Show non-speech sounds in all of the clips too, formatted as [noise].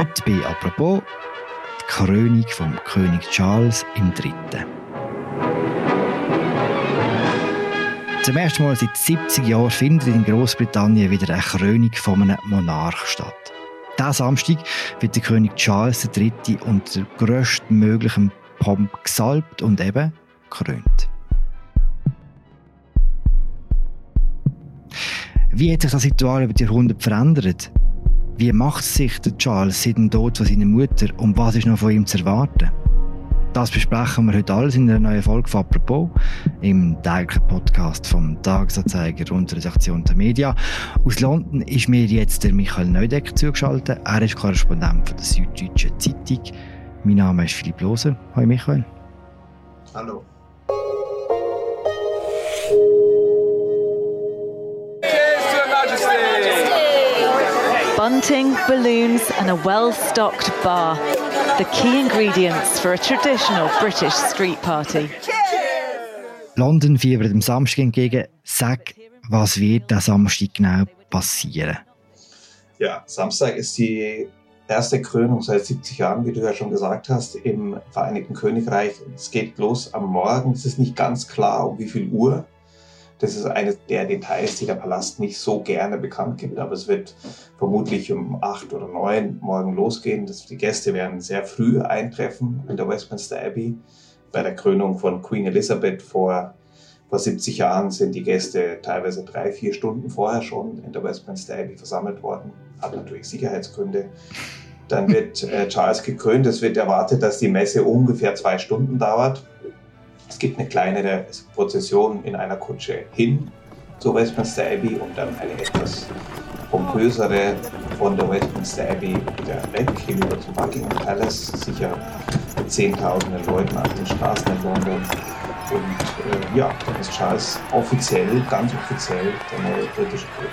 Heute bei «Apropos» die Krönung vom König Charles III. Zum ersten Mal seit 70 Jahren findet in Großbritannien wieder eine Krönung von einem Monarch statt. Diesen Samstag wird der König Charles III. unter größtmöglichem Pomp gesalbt und eben gekrönt. Wie hat sich das Ritual über die Jahrhunderte verändert? Wie macht sich der Charles seit dem Tod von seiner Mutter und was ist noch von ihm zu erwarten? Das besprechen wir heute alles in einer neuen Folge von «Apropos» im täglichen Podcast vom Tagesanzeiger und der Redaktion der Media. Aus London ist mir jetzt der Michael Neudecker zugeschaltet. Er ist Korrespondent von der Süddeutschen Zeitung. Mein Name ist Philipp Loser. Hallo Michael. Hallo. Bunting, balloons, and a well stocked bar. The key ingredients for a traditional British street party. London fiebert dem Samstag entgegen. Sag, was wird am Samstag genau passieren? Ja, Samstag ist die erste Krönung seit 70 Jahren, wie du ja schon gesagt hast, im Vereinigten Königreich. Es geht los am Morgen. Es ist nicht ganz klar, um wie viel Uhr. Das ist eines der Details, die der Palast nicht so gerne bekannt gibt, aber es wird vermutlich um acht oder neun morgen losgehen. Das, die Gäste werden sehr früh eintreffen in der Westminster Abbey. Bei der Krönung von Queen Elizabeth vor, vor 70 Jahren sind die Gäste teilweise drei, vier Stunden vorher schon in der Westminster Abbey versammelt worden. Hat natürlich Sicherheitsgründe. Dann wird äh, Charles gekrönt. Es wird erwartet, dass die Messe ungefähr zwei Stunden dauert. Gibt eine kleinere Prozession in einer Kutsche hin zur Westminster Abbey und dann eine etwas pompösere von der Westminster Abbey wieder weg hinüber zum Buckingham Palace, sicher mit zehntausenden Leuten auf den Straßen in London. Und äh, ja, dann ist Charles offiziell, ganz offiziell der neue britische König.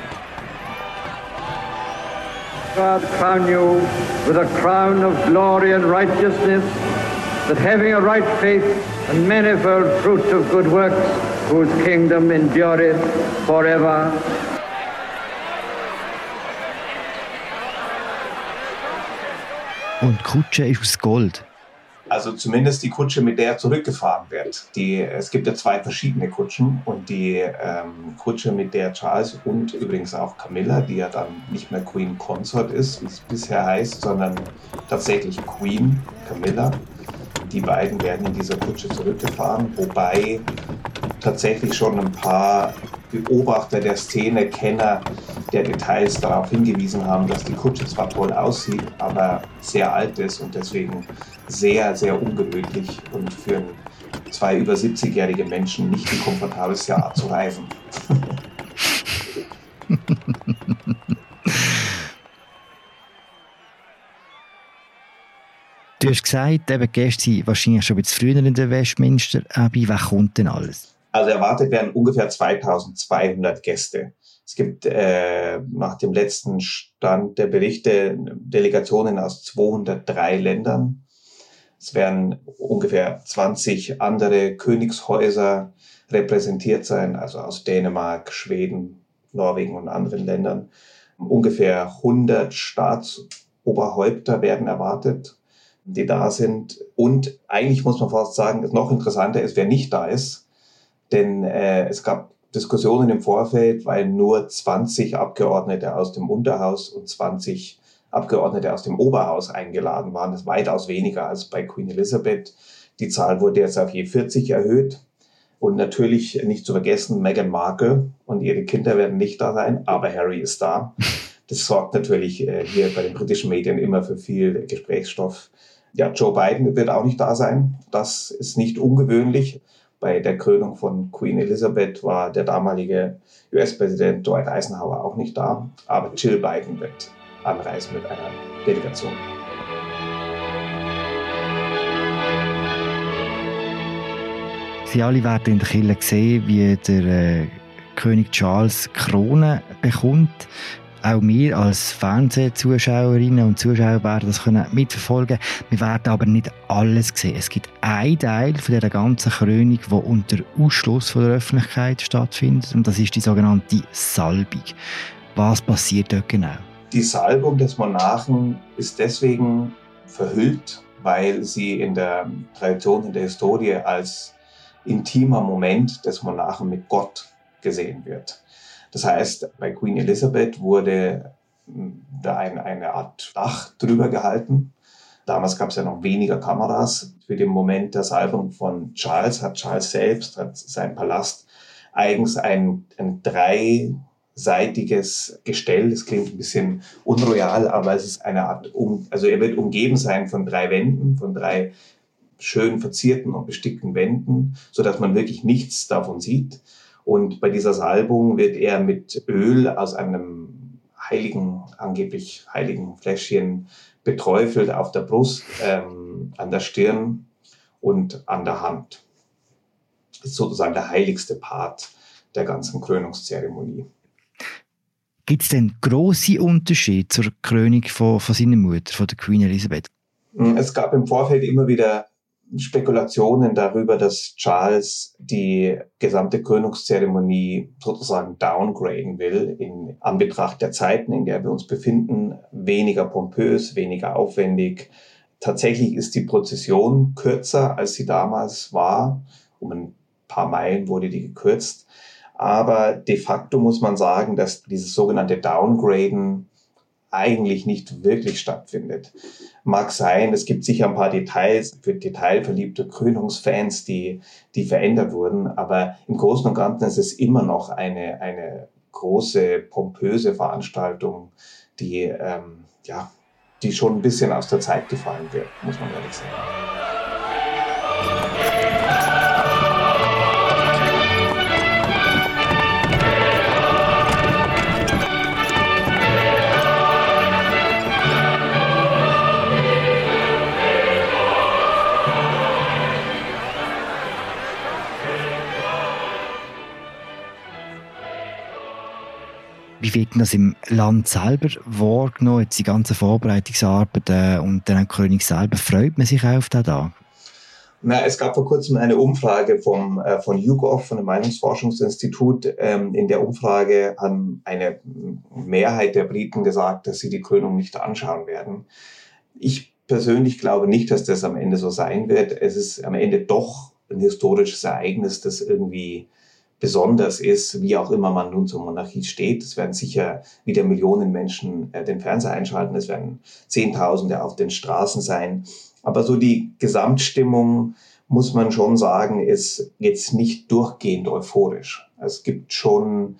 God crown you with a crown of glory and righteousness, that having a right faith and manifold fruits of good works, whose kingdom endureth forever. Und Kutsche ist aus Gold. Also zumindest die Kutsche, mit der er zurückgefahren wird. Die, es gibt ja zwei verschiedene Kutschen und die ähm, Kutsche, mit der Charles und übrigens auch Camilla, die ja dann nicht mehr Queen Consort ist, wie es bisher heißt, sondern tatsächlich Queen Camilla, die beiden werden in dieser Kutsche zurückgefahren, wobei tatsächlich schon ein paar Beobachter der Szene, Kenner der Details darauf hingewiesen haben, dass die Kutsche zwar toll aussieht, aber sehr alt ist und deswegen sehr, sehr ungemütlich und für zwei über 70-jährige Menschen nicht die komfortabelste Art zu reisen. [laughs] Du hast gesagt, eben Gäste sind wahrscheinlich schon ein bisschen früher in der Westminster Abbey. Wer kommt denn alles? Also erwartet werden ungefähr 2200 Gäste. Es gibt äh, nach dem letzten Stand der Berichte Delegationen aus 203 Ländern. Es werden ungefähr 20 andere Königshäuser repräsentiert sein, also aus Dänemark, Schweden, Norwegen und anderen Ländern. Ungefähr 100 Staatsoberhäupter werden erwartet die da sind. Und eigentlich muss man fast sagen, noch interessanter ist, wer nicht da ist. Denn äh, es gab Diskussionen im Vorfeld, weil nur 20 Abgeordnete aus dem Unterhaus und 20 Abgeordnete aus dem Oberhaus eingeladen waren. Das ist weitaus weniger als bei Queen Elizabeth. Die Zahl wurde jetzt auf je 40 erhöht. Und natürlich nicht zu vergessen, Meghan Markle und ihre Kinder werden nicht da sein, aber Harry ist da. Das sorgt natürlich äh, hier bei den britischen Medien immer für viel Gesprächsstoff. Ja, Joe Biden wird auch nicht da sein. Das ist nicht ungewöhnlich. Bei der Krönung von Queen Elizabeth war der damalige US-Präsident Dwight Eisenhower auch nicht da. Aber Jill Biden wird anreisen mit einer Delegation. Sie alle werden in der Kille sehen, wie der äh, König Charles Krone bekommt. Auch wir als Fernsehzuschauerinnen und Zuschauer werden das können mitverfolgen. Wir werden aber nicht alles sehen. Es gibt einen Teil von dieser ganzen Krönung, der unter Ausschluss von der Öffentlichkeit stattfindet, und das ist die sogenannte Salbung. Was passiert dort genau? Die Salbung des Monarchen ist deswegen verhüllt, weil sie in der Tradition, in der Historie als intimer Moment des Monarchen mit Gott gesehen wird. Das heißt, bei Queen Elizabeth wurde hm, da ein, eine Art Dach drüber gehalten. Damals gab es ja noch weniger Kameras. Für den Moment der Salbung von Charles hat Charles selbst, hat sein Palast eigens ein, ein dreiseitiges Gestell. Das klingt ein bisschen unroyal, aber es ist eine Art, um, also er wird umgeben sein von drei Wänden, von drei schön verzierten und bestickten Wänden, so dass man wirklich nichts davon sieht. Und bei dieser Salbung wird er mit Öl aus einem heiligen, angeblich heiligen Fläschchen beträufelt auf der Brust, ähm, an der Stirn und an der Hand. Das ist sozusagen der heiligste Part der ganzen Krönungszeremonie. Gibt es denn große Unterschiede zur Krönung von, von seiner Mutter, von der Queen Elizabeth? Es gab im Vorfeld immer wieder Spekulationen darüber, dass Charles die gesamte Krönungszeremonie sozusagen downgraden will in Anbetracht der Zeiten, in der wir uns befinden, weniger pompös, weniger aufwendig. Tatsächlich ist die Prozession kürzer, als sie damals war. Um ein paar Meilen wurde die gekürzt. Aber de facto muss man sagen, dass dieses sogenannte Downgraden eigentlich nicht wirklich stattfindet. Mag sein, es gibt sicher ein paar Details für detailverliebte Krönungsfans, die, die verändert wurden, aber im Großen und Ganzen ist es immer noch eine, eine große, pompöse Veranstaltung, die, ähm, ja, die schon ein bisschen aus der Zeit gefallen wird, muss man ehrlich sagen. Denn das im Land selber wahrgenommen, jetzt die ganzen Vorbereitungsarbeiten und dann auch Krönung selber? Freut man sich auch auf den Tag? Na, es gab vor kurzem eine Umfrage vom, äh, von YouGov, von dem Meinungsforschungsinstitut. Ähm, in der Umfrage haben eine Mehrheit der Briten gesagt, dass sie die Krönung nicht anschauen werden. Ich persönlich glaube nicht, dass das am Ende so sein wird. Es ist am Ende doch ein historisches Ereignis, das irgendwie besonders ist, wie auch immer man nun zur Monarchie steht. Es werden sicher wieder Millionen Menschen äh, den Fernseher einschalten, es werden Zehntausende auf den Straßen sein. Aber so die Gesamtstimmung, muss man schon sagen, ist jetzt nicht durchgehend euphorisch. Es gibt schon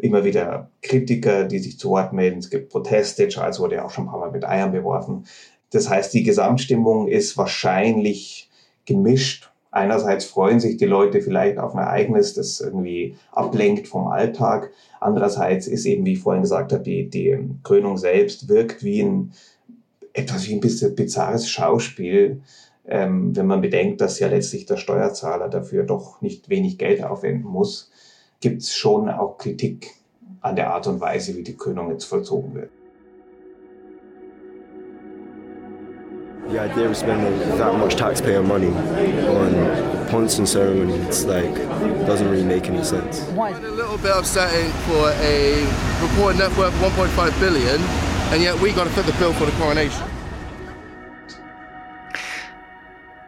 immer wieder Kritiker, die sich zu Wort melden. Es gibt Proteste. Charles wurde ja auch schon ein paar Mal mit Eiern beworfen. Das heißt, die Gesamtstimmung ist wahrscheinlich gemischt Einerseits freuen sich die Leute vielleicht auf ein Ereignis, das irgendwie ablenkt vom Alltag. Andererseits ist eben, wie ich vorhin gesagt habe, die, die Krönung selbst wirkt wie ein, etwas wie ein bisschen bizarres Schauspiel, ähm, wenn man bedenkt, dass ja letztlich der Steuerzahler dafür doch nicht wenig Geld aufwenden muss, gibt es schon auch Kritik an der Art und Weise, wie die Krönung jetzt vollzogen wird. The idea of spending that much taxpayer money on pomps and ceremony, it's like, doesn't really make any sense. Why? a little bit upsetting for a reported net worth of 1.5 billion, and yet we got to foot the bill for the coronation.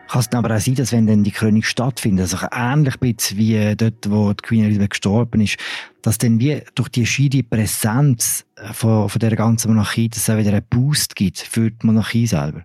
Kann es aber auch sein, dass wenn dann die Krönung stattfindet, also ähnlich wie dort, wo die Queen Elizabeth gestorben ist, dass dann wie durch die schiere Präsenz von, von der ganzen Monarchie, dass es auch wieder einen Boost gibt für die Monarchie selber?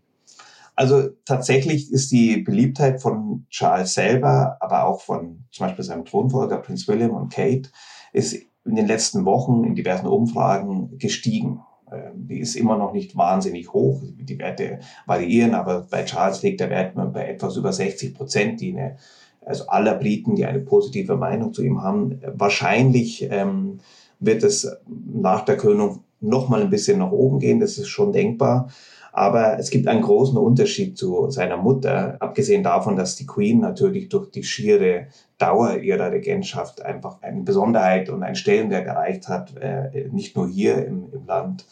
Also tatsächlich ist die Beliebtheit von Charles selber, aber auch von zum Beispiel seinem Thronfolger Prinz William und Kate, ist in den letzten Wochen in diversen Umfragen gestiegen. Ähm, die ist immer noch nicht wahnsinnig hoch. Die Werte variieren, aber bei Charles liegt der Wert bei etwas über 60 Prozent, die eine, also aller Briten, die eine positive Meinung zu ihm haben. Wahrscheinlich ähm, wird es nach der Krönung noch mal ein bisschen nach oben gehen. Das ist schon denkbar. Aber es gibt einen großen Unterschied zu seiner Mutter, abgesehen davon, dass die Queen natürlich durch die schiere Dauer ihrer Regentschaft einfach eine Besonderheit und einen Stellenwert erreicht hat, äh, nicht nur hier im, im Land,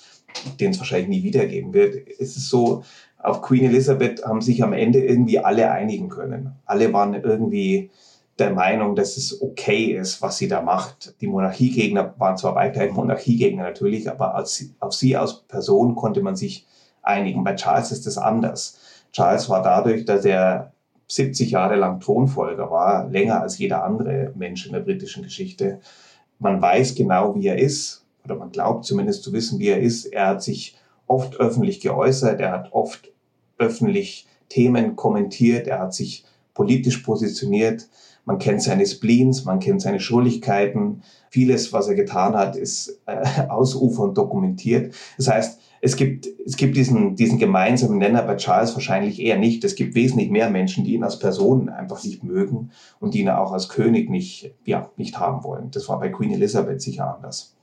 den es wahrscheinlich nie wiedergeben wird. Es ist so, auf Queen Elizabeth haben sich am Ende irgendwie alle einigen können. Alle waren irgendwie der Meinung, dass es okay ist, was sie da macht. Die Monarchiegegner waren zwar weiterhin Monarchiegegner natürlich, aber als, auf sie als Person konnte man sich einigen. Bei Charles ist es anders. Charles war dadurch, dass er 70 Jahre lang Thronfolger war, länger als jeder andere Mensch in der britischen Geschichte. Man weiß genau, wie er ist, oder man glaubt zumindest zu wissen, wie er ist. Er hat sich oft öffentlich geäußert, er hat oft öffentlich Themen kommentiert, er hat sich politisch positioniert. Man kennt seine Spleens, man kennt seine Schuldigkeiten. Vieles, was er getan hat, ist äh, [laughs] ausufernd dokumentiert. Das heißt, es gibt, es gibt diesen, diesen gemeinsamen Nenner bei Charles wahrscheinlich eher nicht. Es gibt wesentlich mehr Menschen, die ihn als Person einfach nicht mögen und die ihn auch als König nicht, ja, nicht haben wollen. Das war bei Queen Elizabeth sicher anders.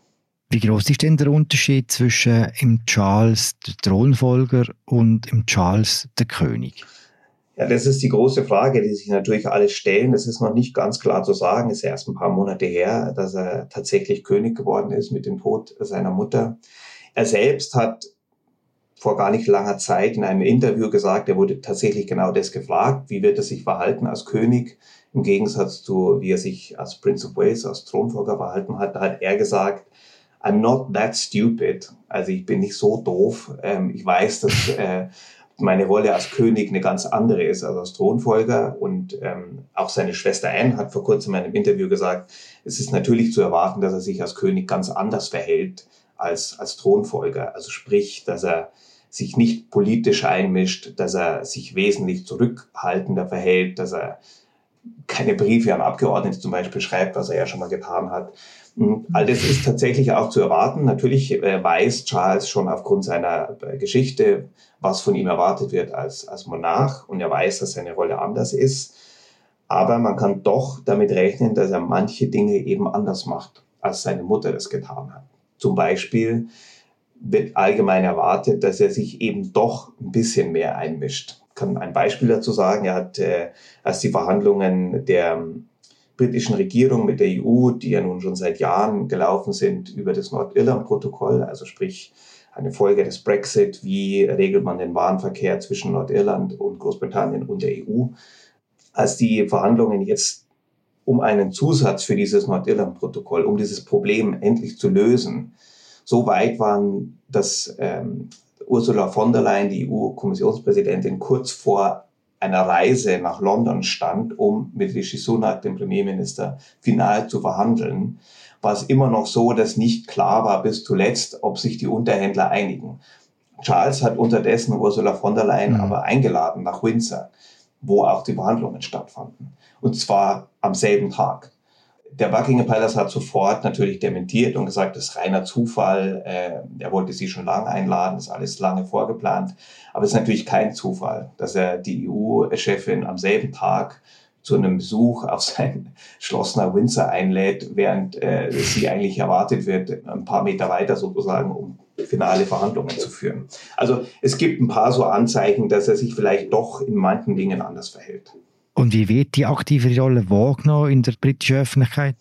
Wie groß ist denn der Unterschied zwischen im Charles, der Thronfolger, und im Charles, der König? Ja, das ist die große Frage, die sich natürlich alle stellen. Das ist noch nicht ganz klar zu sagen. Es ist erst ein paar Monate her, dass er tatsächlich König geworden ist mit dem Tod seiner Mutter. Er selbst hat vor gar nicht langer Zeit in einem Interview gesagt, er wurde tatsächlich genau das gefragt, wie wird er sich verhalten als König, im Gegensatz zu, wie er sich als Prince of Wales, als Thronfolger verhalten hat. Da hat er gesagt, I'm not that stupid. Also ich bin nicht so doof. Ähm, ich weiß, dass äh, meine Rolle als König eine ganz andere ist als als Thronfolger. Und ähm, auch seine Schwester Anne hat vor kurzem in einem Interview gesagt, es ist natürlich zu erwarten, dass er sich als König ganz anders verhält als, als Thronfolger. Also sprich, dass er sich nicht politisch einmischt, dass er sich wesentlich zurückhaltender verhält, dass er keine Briefe an Abgeordnete zum Beispiel schreibt, was er ja schon mal getan hat. Hm, all das ist tatsächlich auch zu erwarten. Natürlich äh, weiß Charles schon aufgrund seiner äh, Geschichte, was von ihm erwartet wird als, als Monarch und er weiß, dass seine Rolle anders ist. Aber man kann doch damit rechnen, dass er manche Dinge eben anders macht, als seine Mutter das getan hat. Zum Beispiel wird allgemein erwartet, dass er sich eben doch ein bisschen mehr einmischt. Ich kann ein Beispiel dazu sagen. Er hat, äh, als die Verhandlungen der britischen Regierung mit der EU, die ja nun schon seit Jahren gelaufen sind, über das Nordirland-Protokoll, also sprich eine Folge des Brexit, wie regelt man den Warenverkehr zwischen Nordirland und Großbritannien und der EU. Als die Verhandlungen jetzt um einen Zusatz für dieses Nordirland-Protokoll, um dieses Problem endlich zu lösen, so weit waren, dass ähm, Ursula von der Leyen, die EU-Kommissionspräsidentin, kurz vor einer Reise nach London stand, um mit Rishi Sunak, dem Premierminister, final zu verhandeln, war es immer noch so, dass nicht klar war bis zuletzt, ob sich die Unterhändler einigen. Charles hat unterdessen Ursula von der Leyen mhm. aber eingeladen nach Windsor, wo auch die Verhandlungen stattfanden. Und zwar am selben Tag. Der Buckingham Palace hat sofort natürlich dementiert und gesagt, das ist reiner Zufall. Äh, er wollte sie schon lange einladen, ist alles lange vorgeplant. Aber es ist natürlich kein Zufall, dass er die EU-Chefin am selben Tag zu einem Besuch auf sein [laughs] Schloss nach Windsor einlädt, während äh, sie eigentlich erwartet wird, ein paar Meter weiter sozusagen, um finale Verhandlungen zu führen. Also es gibt ein paar so Anzeichen, dass er sich vielleicht doch in manchen Dingen anders verhält. Und wie wird die aktive Rolle wahrgenommen in der britischen Öffentlichkeit?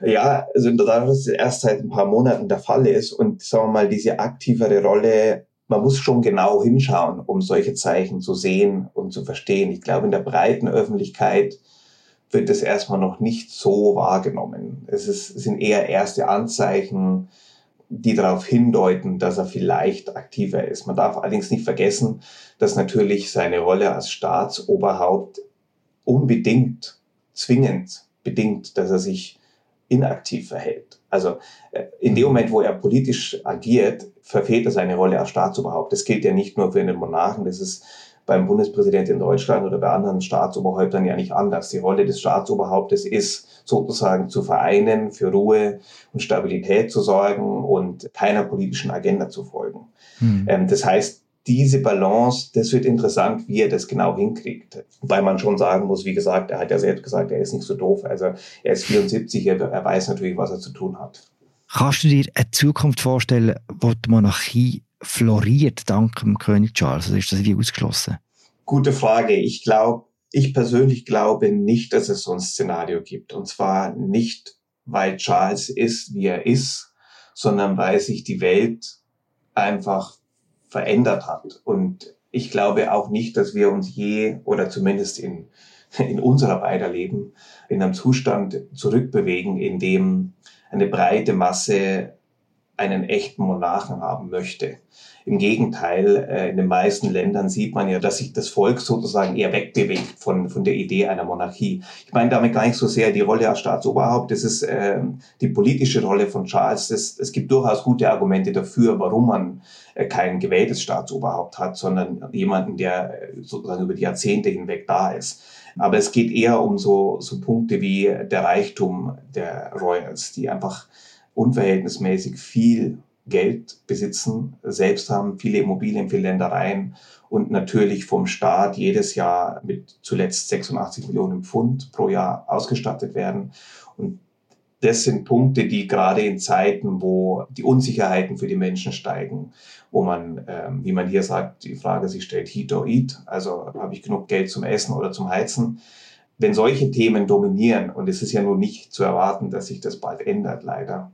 Ja, also dadurch, dass es erst seit ein paar Monaten der Fall ist und sagen wir mal, diese aktivere Rolle, man muss schon genau hinschauen, um solche Zeichen zu sehen und zu verstehen. Ich glaube, in der breiten Öffentlichkeit wird es erstmal noch nicht so wahrgenommen. Es, ist, es sind eher erste Anzeichen, die darauf hindeuten, dass er vielleicht aktiver ist. Man darf allerdings nicht vergessen, dass natürlich seine Rolle als Staatsoberhaupt unbedingt, zwingend bedingt, dass er sich inaktiv verhält. Also äh, in dem Moment, wo er politisch agiert, verfehlt er seine Rolle als Staatsoberhaupt. Das gilt ja nicht nur für einen Monarchen, das ist beim Bundespräsidenten in Deutschland oder bei anderen Staatsoberhäuptern ja nicht anders. Die Rolle des Staatsoberhauptes ist sozusagen zu vereinen, für Ruhe und Stabilität zu sorgen und keiner politischen Agenda zu folgen. Hm. Ähm, das heißt, diese Balance, das wird interessant, wie er das genau hinkriegt. Wobei man schon sagen muss, wie gesagt, er hat ja selbst gesagt, er ist nicht so doof. Also er ist 74, er, er weiß natürlich, was er zu tun hat. Kannst du dir eine Zukunft vorstellen, wo die Monarchie floriert dank dem König Charles? Also ist das wie ausgeschlossen? Gute Frage. Ich glaube, ich persönlich glaube nicht, dass es so ein Szenario gibt. Und zwar nicht, weil Charles ist, wie er ist, sondern weil sich die Welt einfach verändert hat. Und ich glaube auch nicht, dass wir uns je oder zumindest in [laughs] in unserer beider Leben in einem Zustand zurückbewegen, in dem eine breite Masse einen echten Monarchen haben möchte. Im Gegenteil, äh, in den meisten Ländern sieht man ja, dass sich das Volk sozusagen eher wegbewegt von, von der Idee einer Monarchie. Ich meine damit gar nicht so sehr die Rolle als Staatsoberhaupt, das ist äh, die politische Rolle von Charles. Es gibt durchaus gute Argumente dafür, warum man äh, kein gewähltes Staatsoberhaupt hat, sondern jemanden, der äh, sozusagen über die Jahrzehnte hinweg da ist. Aber es geht eher um so, so Punkte wie der Reichtum der Royals, die einfach unverhältnismäßig viel Geld besitzen, selbst haben, viele Immobilien, viele Ländereien und natürlich vom Staat jedes Jahr mit zuletzt 86 Millionen Pfund pro Jahr ausgestattet werden. Und das sind Punkte, die gerade in Zeiten, wo die Unsicherheiten für die Menschen steigen, wo man, ähm, wie man hier sagt, die Frage sich stellt, heat or eat, also habe ich genug Geld zum Essen oder zum Heizen. Wenn solche Themen dominieren, und es ist ja nun nicht zu erwarten, dass sich das bald ändert, leider,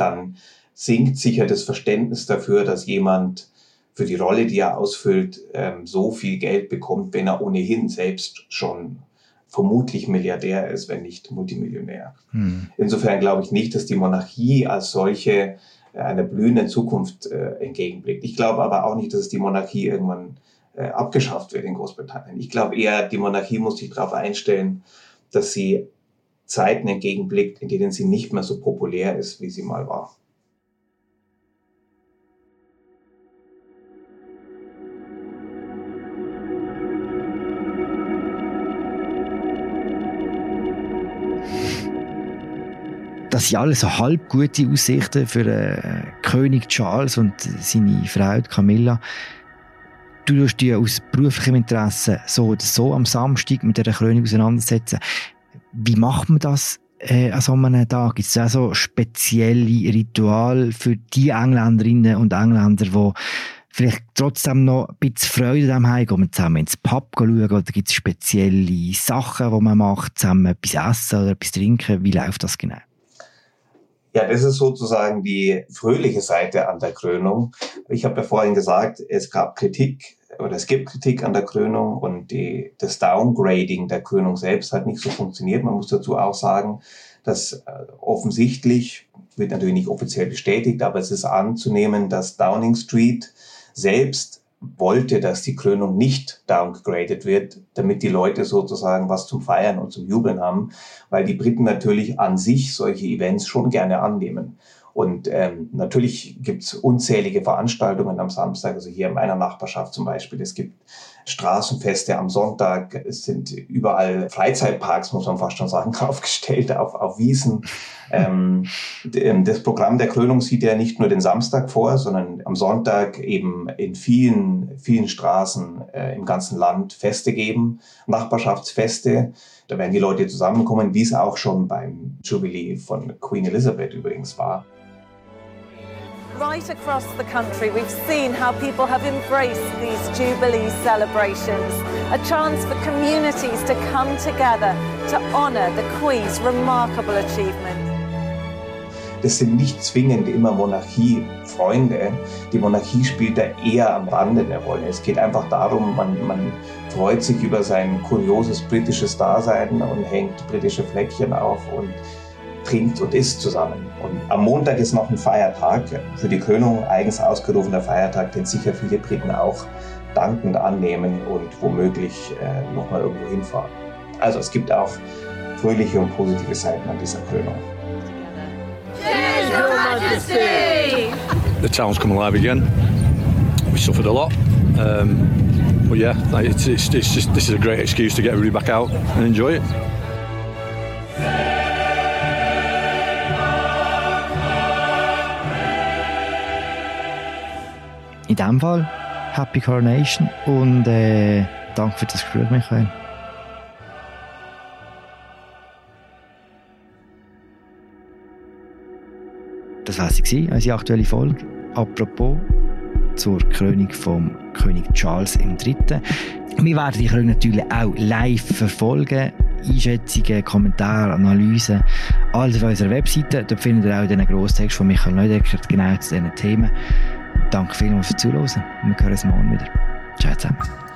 dann sinkt sicher das Verständnis dafür, dass jemand für die Rolle, die er ausfüllt, ähm, so viel Geld bekommt, wenn er ohnehin selbst schon vermutlich Milliardär ist, wenn nicht Multimillionär. Hm. Insofern glaube ich nicht, dass die Monarchie als solche äh, einer blühenden Zukunft äh, entgegenblickt. Ich glaube aber auch nicht, dass die Monarchie irgendwann äh, abgeschafft wird in Großbritannien. Ich glaube eher, die Monarchie muss sich darauf einstellen, dass sie Zeiten entgegenblickt, in denen sie nicht mehr so populär ist, wie sie mal war. Das sind alles so halb gute Aussichten für äh, König Charles und seine Frau Camilla. Du musst dich aus beruflichem Interesse so oder so am Samstag mit der Krönung auseinandersetzen. Wie macht man das äh, an so einem Tag? Gibt es auch so spezielle Rituale für die Engländerinnen und Engländer, die vielleicht trotzdem noch ein bisschen Freude am haben? Gehen zusammen ins Pub schauen oder gibt es spezielle Sachen, die man macht, zusammen etwas essen oder etwas trinken? Wie läuft das genau? Ja, das ist sozusagen die fröhliche Seite an der Krönung. Ich habe ja vorhin gesagt, es gab Kritik oder es gibt Kritik an der Krönung und die, das Downgrading der Krönung selbst hat nicht so funktioniert. Man muss dazu auch sagen, dass äh, offensichtlich, wird natürlich nicht offiziell bestätigt, aber es ist anzunehmen, dass Downing Street selbst wollte, dass die Krönung nicht downgraded wird, damit die Leute sozusagen was zum Feiern und zum Jubeln haben, weil die Briten natürlich an sich solche Events schon gerne annehmen. Und ähm, natürlich gibt's unzählige Veranstaltungen am Samstag, also hier in meiner Nachbarschaft zum Beispiel. Es gibt Straßenfeste am Sonntag. Es sind überall Freizeitparks, muss man fast schon sagen, [laughs] aufgestellt auf, auf Wiesen. Ähm, ähm, das Programm der Krönung sieht ja nicht nur den Samstag vor, sondern am Sonntag eben in vielen, vielen Straßen äh, im ganzen Land Feste geben, Nachbarschaftsfeste. Da werden die Leute zusammenkommen, wie es auch schon beim Jubilee von Queen Elizabeth übrigens war. Right across the country, we've seen how people have embraced these Jubilee celebrations, a chance for communities to come together to honour the Queen's remarkable achievement. Das sind nicht zwingend immer Monarchiefreunde. Die Monarchie spielt da eher am Rande eine Rolle. Es geht einfach darum, man, man freut sich über sein kurioses britisches Dasein und hängt britische Fleckchen auf und trinkt und isst zusammen. Und am Montag ist noch ein Feiertag, für die Krönung eigens ausgerufener Feiertag, den sicher viele Briten auch dankend annehmen und womöglich äh, nochmal irgendwo hinfahren. Also es gibt auch fröhliche und positive Seiten an dieser Krönung. The town's come alive again. We suffered a lot. Um, but yeah, it's, it's, it's just, this is a great excuse to get everybody back out and enjoy it. Dem Fall Happy Coronation und äh, danke für das Gespräch, Michael. Das war sie, unsere aktuelle Folge. Apropos zur Krönung vom König Charles III. Wir werden die Krönung natürlich auch live verfolgen. Einschätzungen, Kommentare, Analysen, alles auf unserer Webseite. Dort findet ihr auch den Grosstext von Michael Neudecker genau zu diesen Themen. Danke vielmals fürs Zuhören. Wir hören uns morgen wieder. Ciao zusammen.